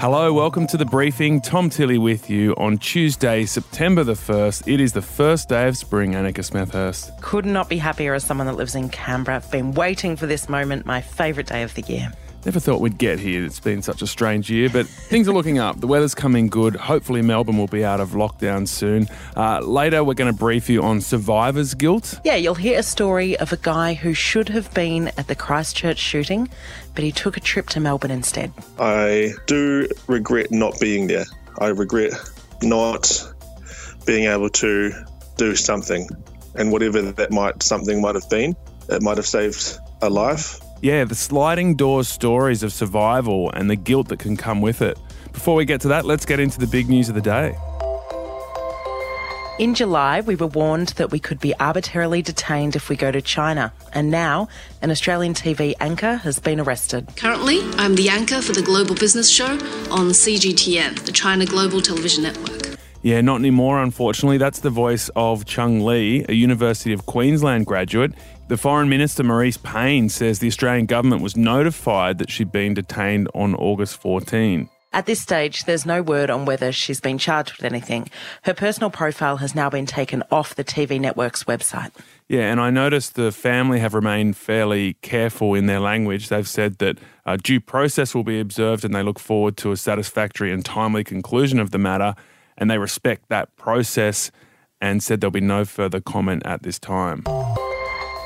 Hello, welcome to the briefing. Tom Tilley with you on Tuesday, September the 1st. It is the first day of spring, Annika Smethurst. Could not be happier as someone that lives in Canberra. I've been waiting for this moment, my favourite day of the year. Never thought we'd get here. It's been such a strange year, but things are looking up. The weather's coming good. Hopefully, Melbourne will be out of lockdown soon. Uh, later, we're going to brief you on survivor's guilt. Yeah, you'll hear a story of a guy who should have been at the Christchurch shooting, but he took a trip to Melbourne instead. I do regret not being there. I regret not being able to do something, and whatever that might something might have been, it might have saved a life. Yeah, the sliding doors stories of survival and the guilt that can come with it. Before we get to that, let's get into the big news of the day. In July, we were warned that we could be arbitrarily detained if we go to China. And now, an Australian TV anchor has been arrested. Currently, I'm the anchor for the Global Business Show on CGTN, the China Global Television Network. Yeah, not anymore, unfortunately. That's the voice of Cheng Lei, a University of Queensland graduate. The Foreign Minister, Marise Payne, says the Australian government was notified that she'd been detained on August 14. At this stage, there's no word on whether she's been charged with anything. Her personal profile has now been taken off the TV network's website. Yeah, and I noticed the family have remained fairly careful in their language. They've said that uh, due process will be observed and they look forward to a satisfactory and timely conclusion of the matter, and they respect that process and said there'll be no further comment at this time.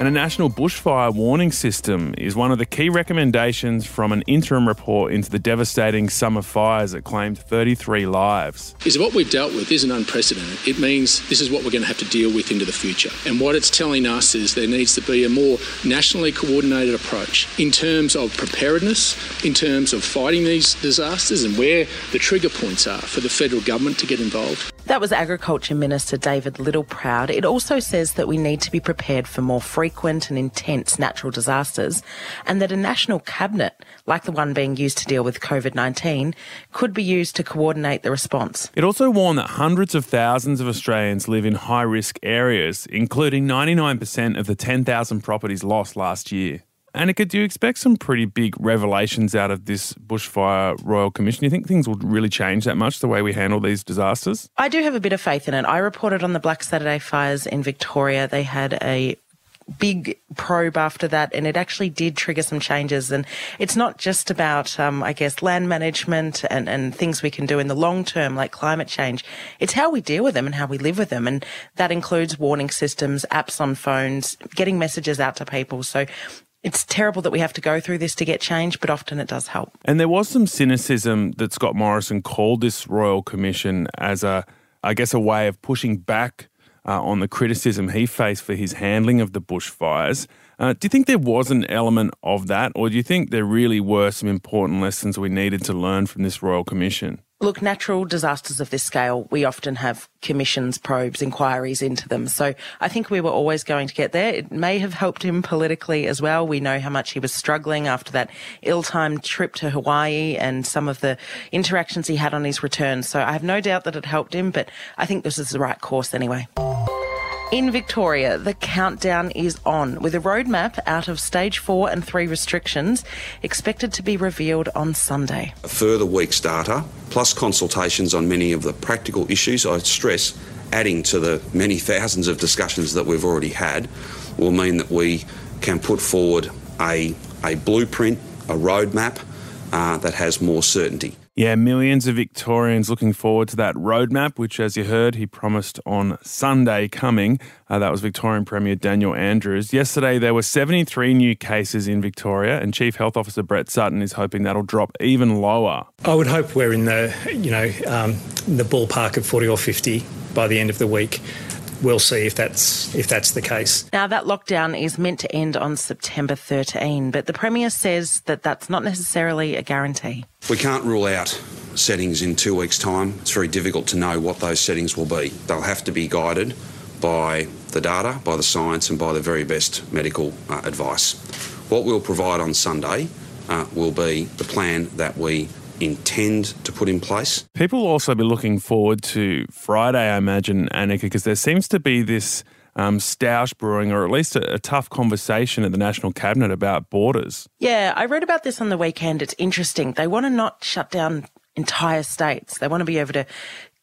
And a national bushfire warning system is one of the key recommendations from an interim report into the devastating summer fires that claimed 33 lives. Is what we've dealt with isn't unprecedented. It means this is what we're going to have to deal with into the future. And what it's telling us is there needs to be a more nationally coordinated approach in terms of preparedness, in terms of fighting these disasters, and where the trigger points are for the federal government to get involved. That was Agriculture Minister David Littleproud. It also says that we need to be prepared for more frequent and intense natural disasters and that a national cabinet, like the one being used to deal with COVID 19, could be used to coordinate the response. It also warned that hundreds of thousands of Australians live in high risk areas, including 99% of the 10,000 properties lost last year. Annika, do you expect some pretty big revelations out of this bushfire royal commission? Do you think things will really change that much the way we handle these disasters? I do have a bit of faith in it. I reported on the Black Saturday fires in Victoria. They had a big probe after that, and it actually did trigger some changes. And it's not just about, um, I guess, land management and, and things we can do in the long term, like climate change. It's how we deal with them and how we live with them. And that includes warning systems, apps on phones, getting messages out to people. So it's terrible that we have to go through this to get change, but often it does help. And there was some cynicism that Scott Morrison called this Royal Commission as a, I guess, a way of pushing back uh, on the criticism he faced for his handling of the bushfires. Uh, do you think there was an element of that, or do you think there really were some important lessons we needed to learn from this Royal Commission? Look, natural disasters of this scale, we often have commissions, probes, inquiries into them. So I think we were always going to get there. It may have helped him politically as well. We know how much he was struggling after that ill-timed trip to Hawaii and some of the interactions he had on his return. So I have no doubt that it helped him, but I think this is the right course anyway. In Victoria, the countdown is on, with a roadmap out of stage four and three restrictions expected to be revealed on Sunday. A further week's data, plus consultations on many of the practical issues, I stress, adding to the many thousands of discussions that we've already had, will mean that we can put forward a, a blueprint, a roadmap uh, that has more certainty. Yeah, millions of Victorians looking forward to that roadmap, which, as you heard, he promised on Sunday coming. Uh, that was Victorian Premier Daniel Andrews. Yesterday, there were 73 new cases in Victoria, and Chief Health Officer Brett Sutton is hoping that'll drop even lower. I would hope we're in the, you know, um, the ballpark of 40 or 50 by the end of the week we'll see if that's if that's the case. Now that lockdown is meant to end on September 13, but the premier says that that's not necessarily a guarantee. We can't rule out settings in 2 weeks time. It's very difficult to know what those settings will be. They'll have to be guided by the data, by the science and by the very best medical uh, advice. What we'll provide on Sunday uh, will be the plan that we intend to put in place. People will also be looking forward to Friday, I imagine, Annika, because there seems to be this um, stoush brewing, or at least a, a, tough conversation at the National Cabinet about borders. Yeah, I read about this on the weekend. It's interesting. They want to not shut down entire states. They want to be able to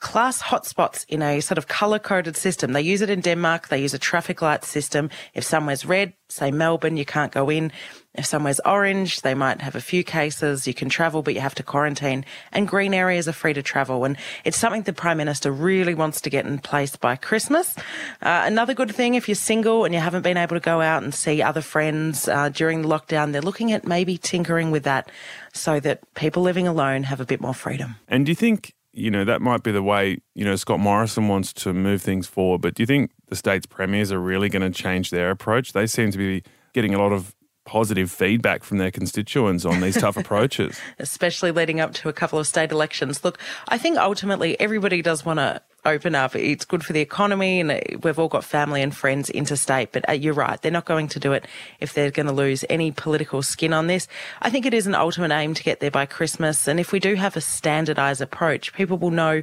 class hotspots in a sort of color coded system. They use it in Denmark. They use a traffic light system. If somewhere's red, say Melbourne, you can't go in. If somewhere's orange, they might have a few cases. You can travel, but you have to quarantine. And green areas are free to travel. And it's something the Prime Minister really wants to get in place by Christmas. Uh, another good thing, if you're single and you haven't been able to go out and see other friends uh, during the lockdown, they're looking at maybe tinkering with that so that people living alone have a bit more freedom. And do you think you know, that might be the way, you know, Scott Morrison wants to move things forward. But do you think the state's premiers are really going to change their approach? They seem to be getting a lot of positive feedback from their constituents on these tough approaches. Especially leading up to a couple of state elections. Look, I think ultimately everybody does want to open up. It's good for the economy, and we've all got family and friends interstate. But uh, you're right, they're not going to do it if they're going to lose any political skin on this. I think it is an ultimate aim to get there by Christmas. And if we do have a standardised approach, people will know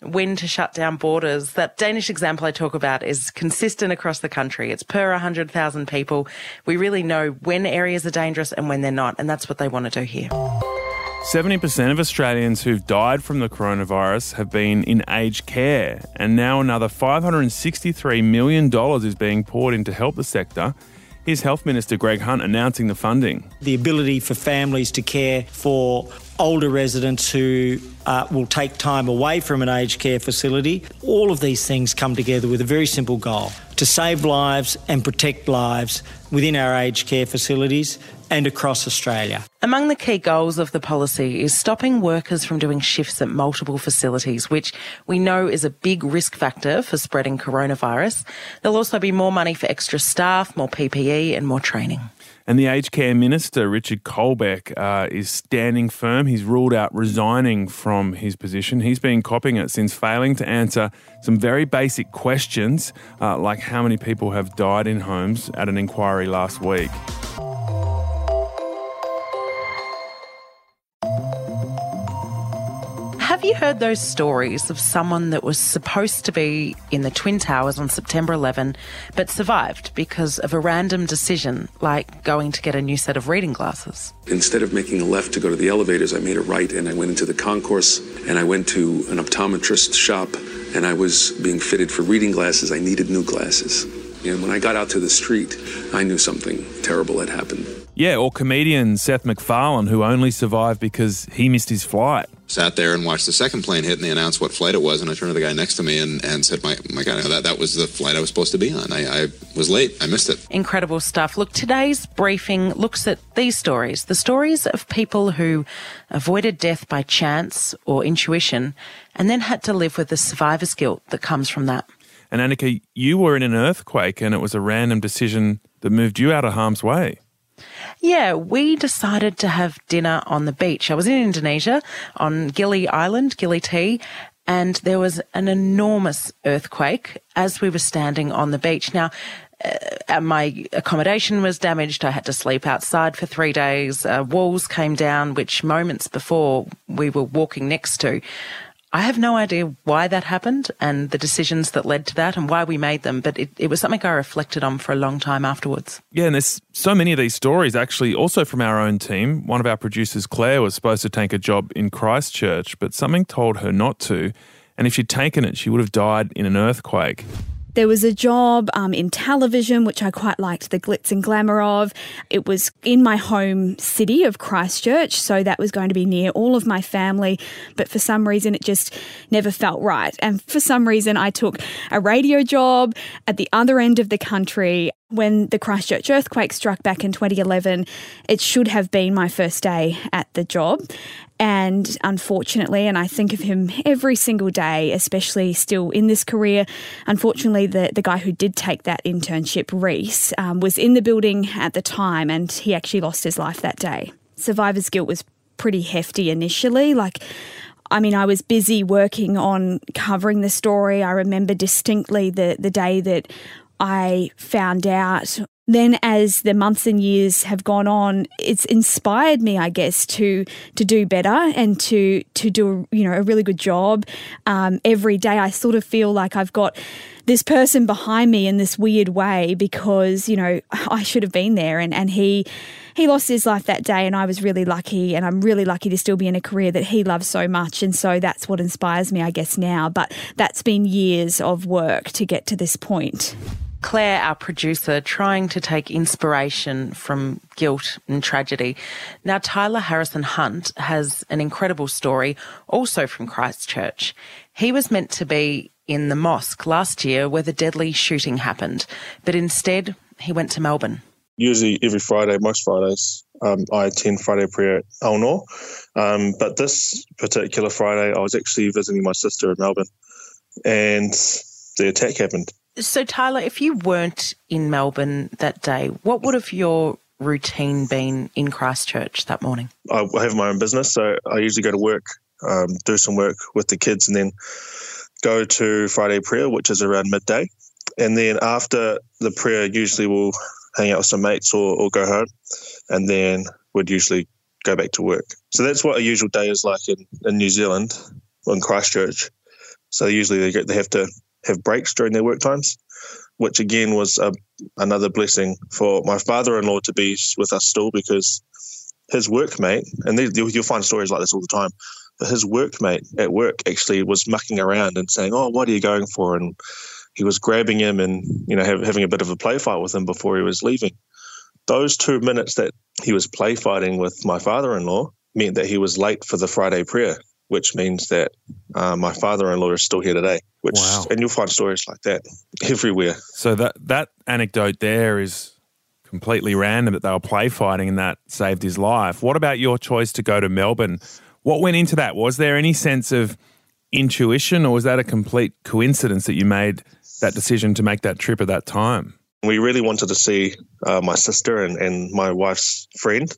when to shut down borders. That Danish example I talk about is consistent across the country. It's per 100,000 people. We really know when areas are dangerous and when they're not. And that's what they want to do here. 70% of Australians who've died from the coronavirus have been in aged care, and now another $563 million is being poured in to help the sector. Here's Health Minister Greg Hunt announcing the funding. The ability for families to care for older residents who uh, will take time away from an aged care facility. All of these things come together with a very simple goal to save lives and protect lives within our aged care facilities and across Australia. Among the key goals of the policy is stopping workers from doing shifts at multiple facilities, which we know is a big risk factor for spreading coronavirus. There'll also be more money for extra staff, more PPE, and more training. And the aged care minister, Richard Colbeck, uh, is standing firm. He's ruled out resigning from his position. He's been copying it since failing to answer some very basic questions, uh, like how many people have died in homes at an inquiry last week. You heard those stories of someone that was supposed to be in the Twin Towers on September 11 but survived because of a random decision like going to get a new set of reading glasses? Instead of making a left to go to the elevators, I made a right and I went into the concourse and I went to an optometrist shop and I was being fitted for reading glasses. I needed new glasses. And when I got out to the street, I knew something terrible had happened. Yeah, or comedian Seth MacFarlane, who only survived because he missed his flight sat there and watched the second plane hit and they announced what flight it was and I turned to the guy next to me and, and said, my, my God, that, that was the flight I was supposed to be on. I, I was late. I missed it. Incredible stuff. Look, today's briefing looks at these stories, the stories of people who avoided death by chance or intuition and then had to live with the survivor's guilt that comes from that. And Annika, you were in an earthquake and it was a random decision that moved you out of harm's way. Yeah, we decided to have dinner on the beach. I was in Indonesia on Gili Island, Gili T, and there was an enormous earthquake as we were standing on the beach. Now, uh, my accommodation was damaged. I had to sleep outside for three days. Uh, walls came down, which moments before we were walking next to. I have no idea why that happened and the decisions that led to that and why we made them, but it, it was something I reflected on for a long time afterwards. Yeah, and there's so many of these stories actually also from our own team. One of our producers, Claire, was supposed to take a job in Christchurch, but something told her not to. And if she'd taken it, she would have died in an earthquake. There was a job um, in television, which I quite liked the glitz and glamour of. It was in my home city of Christchurch, so that was going to be near all of my family. But for some reason, it just never felt right. And for some reason, I took a radio job at the other end of the country. When the Christchurch earthquake struck back in 2011, it should have been my first day at the job. And unfortunately, and I think of him every single day, especially still in this career, unfortunately, the, the guy who did take that internship, Reese, um, was in the building at the time and he actually lost his life that day. Survivor's guilt was pretty hefty initially. Like, I mean, I was busy working on covering the story. I remember distinctly the, the day that I found out. Then, as the months and years have gone on, it's inspired me, I guess, to to do better and to to do you know a really good job. Um, every day, I sort of feel like I've got this person behind me in this weird way because, you know, I should have been there and, and he he lost his life that day and I was really lucky and I'm really lucky to still be in a career that he loves so much and so that's what inspires me I guess now but that's been years of work to get to this point. Claire, our producer, trying to take inspiration from guilt and tragedy. Now, Tyla Harrison-Hunt has an incredible story, also from Christchurch. He was meant to be in the mosque last year where the deadly shooting happened, but instead he went to Melbourne. Usually, every Friday, most Fridays, um, I attend Friday prayer at Al Noor. Um, but this particular Friday, I was actually visiting my sister in Melbourne and the attack happened. So, Tyla, if you weren't in Melbourne that day, what would have your routine been in Christchurch that morning? I have my own business, so I usually go to work, um, do some work with the kids, and then go to Friday prayer, which is around midday. And then after the prayer, usually we'll hang out with some mates or, or go home, and then we'd usually go back to work. So that's what a usual day is like in, in New Zealand, in Christchurch. So usually they, get, they have to have breaks during their work times, which again was a, another blessing for my father-in-law to be with us still because his workmate, and they, you'll find stories like this all the time. But his workmate at work actually was mucking around and saying, "Oh, what are you going for?" And he was grabbing him and you know have, having a bit of a play fight with him before he was leaving. Those two minutes that he was play fighting with my father-in-law meant that he was late for the Friday prayer which means that uh, my father-in-law is still here today. Which wow. and you'll find stories like that everywhere. So that that anecdote there is completely random that they were play fighting and that saved his life. What about your choice to go to Melbourne? What went into that? Was there any sense of intuition, or was that a complete coincidence that you made that decision to make that trip at that time? We really wanted to see uh, my sister and, and my wife's friend.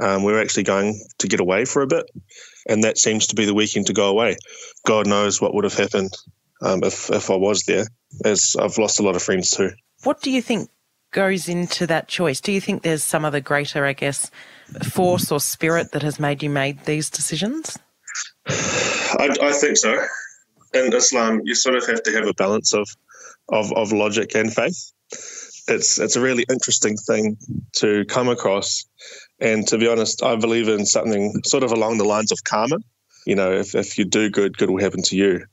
Um, we were actually going to get away for a bit, and that seems to be the weekend to go away. God knows what would have happened um, if if I was there, as I've lost a lot of friends too. What do you think goes into that choice? Do you think there's some other greater, I guess, force or spirit that has made you make these decisions? I, I think so. In Islam, you sort of have to have a balance of, of, of logic and faith. It's it's a really interesting thing to come across and to be honest, I believe in something sort of along the lines of karma. You know, if, if you do good, good will happen to you.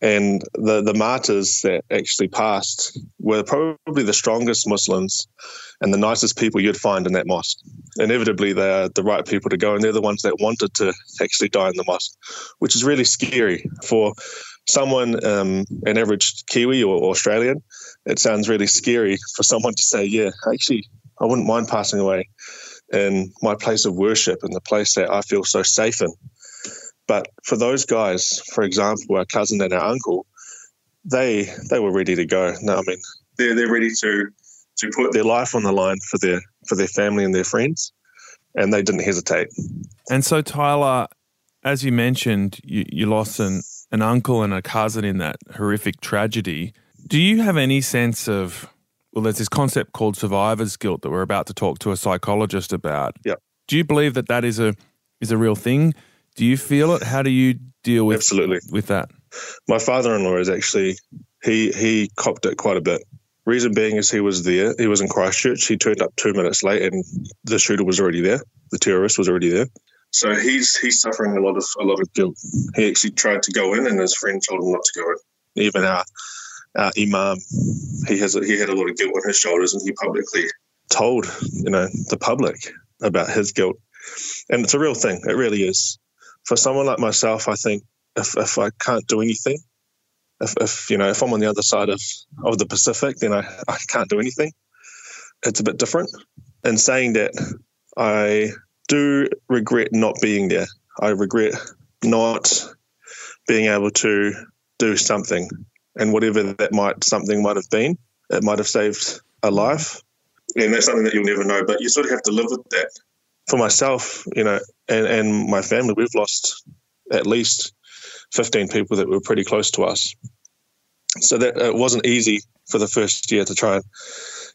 And the, the martyrs that actually passed were probably the strongest Muslims and the nicest people you'd find in that mosque. Inevitably, they are the right people to go, and they're the ones that wanted to actually die in the mosque, which is really scary for someone, um, an average Kiwi or Australian. It sounds really scary for someone to say, Yeah, actually, I wouldn't mind passing away in my place of worship and the place that I feel so safe in. But for those guys, for example, our cousin and our uncle, they they were ready to go. No, I mean they're they're ready to to put their life on the line for their for their family and their friends, and they didn't hesitate. And so, Tyla, as you mentioned, you, you lost an an uncle and a cousin in that horrific tragedy. Do you have any sense of well, there's this concept called survivor's guilt that we're about to talk to a psychologist about. Yeah. Do you believe that that is a is a real thing? Do you feel it? How do you deal with absolutely with that? My father-in-law is actually he he copped it quite a bit. Reason being is he was there. He was in Christchurch. He turned up two minutes late, and the shooter was already there. The terrorist was already there. So he's he's suffering a lot of a lot of guilt. He actually tried to go in, and his friend told him not to go in. Even our uh, Imam, he has he had a lot of guilt on his shoulders, and he publicly told you know the public about his guilt, and it's a real thing. It really is. For someone like myself, I think if if I can't do anything, if, if you know if I'm on the other side of of the Pacific, then I I can't do anything. It's a bit different. In saying that, I do regret not being there. I regret not being able to do something and whatever that might something might have been, it might have saved a life. And that's something that you'll never know, but you sort of have to live with that. For myself, you know, and, and my family, we've lost at least 15 people that were pretty close to us. So that it wasn't easy for the first year to try and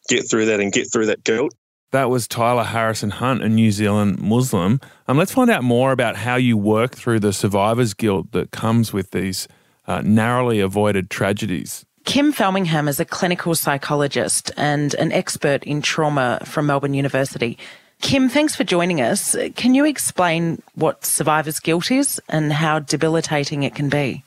get through that and get through that guilt. That was Tyla Harrison-Hunt, a New Zealand Muslim. Um, let's find out more about how you work through the survivor's guilt that comes with these uh, narrowly avoided tragedies. Kim Felmingham is a clinical psychologist and an expert in trauma from Melbourne University. Kim, thanks for joining us. Can you explain what survivor's guilt is and how debilitating it can be?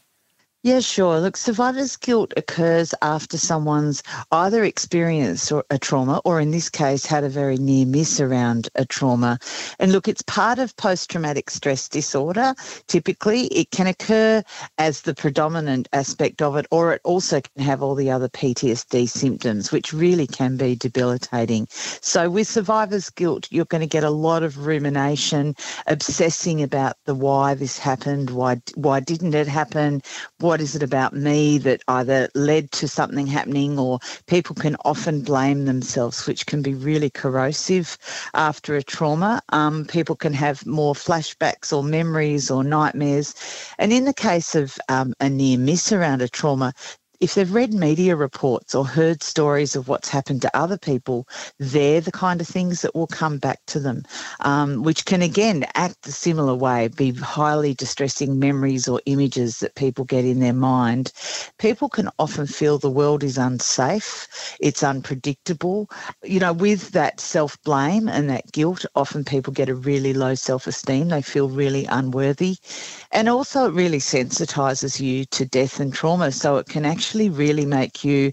Yeah, sure. Look, survivor's guilt occurs after someone's either experienced a trauma or, in this case, had a very near miss around a trauma. And look, it's part of post traumatic stress disorder. Typically, it can occur as the predominant aspect of it, or it also can have all the other PTSD symptoms, which really can be debilitating. So, with survivor's guilt, you're going to get a lot of rumination, obsessing about the why this happened, why why didn't it happen, what what is it about me that either led to something happening or people can often blame themselves, which can be really corrosive after a trauma. Um, people can have more flashbacks or memories or nightmares. And in the case of um, a near miss around a trauma, if they've read media reports or heard stories of what's happened to other people, they're the kind of things that will come back to them, um, which can again act a similar way, be highly distressing memories or images that people get in their mind. People can often feel the world is unsafe, it's unpredictable. You know, with that self blame and that guilt, often people get a really low self esteem. They feel really unworthy. And also, it really sensitizes you to death and trauma. So it can actually actually really make you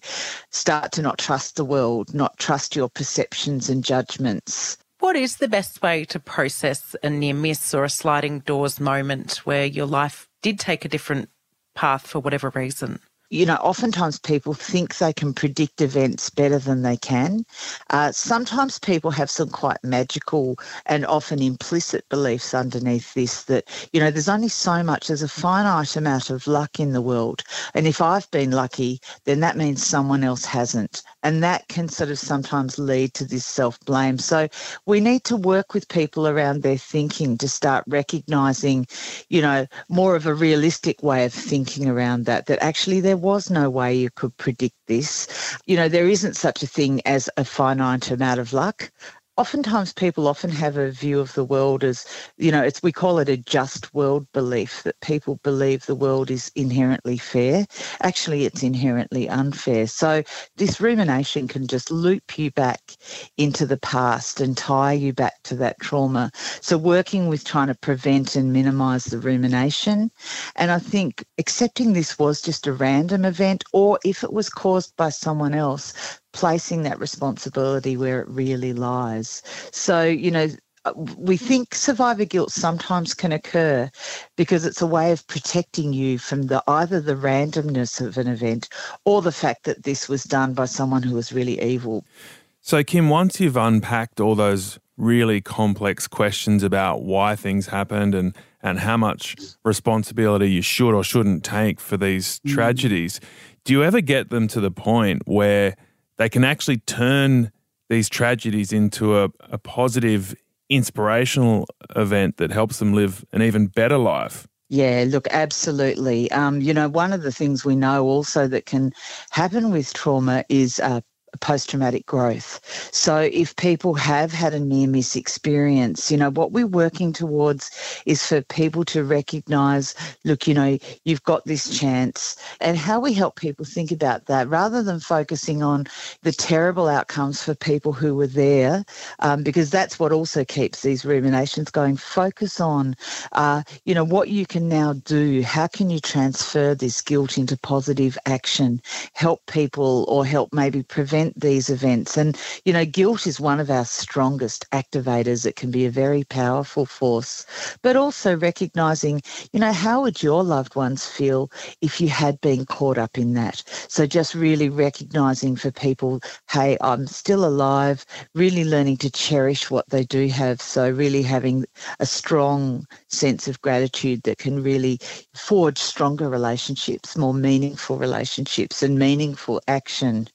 start to not trust the world, not trust your perceptions and judgments. What is the best way to process a near miss or a sliding doors moment where your life did take a different path for whatever reason? You know, oftentimes people think they can predict events better than they can. Uh, sometimes people have some quite magical and often implicit beliefs underneath this that, you know, there's only so much, there's a finite amount of luck in the world. And if I've been lucky, then that means someone else hasn't. And that can sort of sometimes lead to this self blame. So we need to work with people around their thinking to start recognizing, you know, more of a realistic way of thinking around that, that actually there was no way you could predict this. You know, there isn't such a thing as a finite amount of luck oftentimes people often have a view of the world as you know it's we call it a just world belief that people believe the world is inherently fair. Actually it's inherently unfair. So this rumination can just loop you back into the past and tie you back to that trauma. So working with trying to prevent and minimize the rumination. And i think accepting this was just a random event or if it was caused by someone else placing that responsibility where it really lies. So, you know, we think survivor guilt sometimes can occur because it's a way of protecting you from the either the randomness of an event or the fact that this was done by someone who was really evil. So Kim, once you've unpacked all those really complex questions about why things happened and and how much responsibility you should or shouldn't take for these mm. tragedies, do you ever get them to the point where they can actually turn these tragedies into a, a positive, inspirational event that helps them live an even better life. Yeah, look, absolutely. Um, you know, one of the things we know also that can happen with trauma is uh, post traumatic growth. So, if people have had a near miss experience, you know, what we're working towards is for people to recognize look, you know, you've got this chance, and how we help people think about that rather than focusing on the terrible outcomes for people who were there, um, because that's what also keeps these ruminations going. Focus on, uh, you know, what you can now do. How can you transfer this guilt into positive action? Help people or help maybe prevent prevent these events. And, you know, guilt is one of our strongest activators. It can be a very powerful force, but also recognizing, you know, how would your loved ones feel if you had been caught up in that? So just really recognizing for people, hey, I'm still alive, really learning to cherish what they do have. So really having a strong sense of gratitude that can really forge stronger relationships, more meaningful relationships, and meaningful action.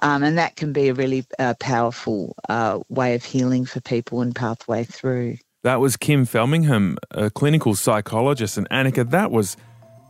Um, and that can be a really uh, powerful uh, way of healing for people and pathway through. That was Kim Felmingham, a clinical psychologist. And Annika, that was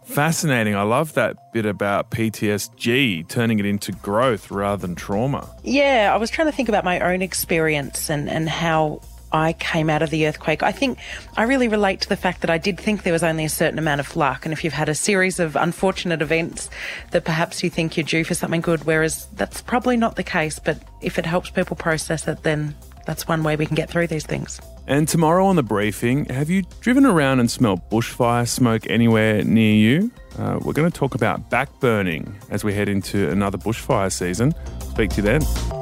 fascinating. I love that bit about PTSD, turning it into growth rather than trauma. Yeah, I was trying to think about my own experience and, and how I came out of the earthquake. I think I really relate to the fact that I did think there was only a certain amount of luck. And if you've had a series of unfortunate events, that perhaps you think you're due for something good, whereas that's probably not the case. But if it helps people process it, then that's one way we can get through these things. And tomorrow on the briefing, have you driven around and smelled bushfire smoke anywhere near you? Uh, we're going to talk about backburning as we head into another bushfire season. Speak to you then.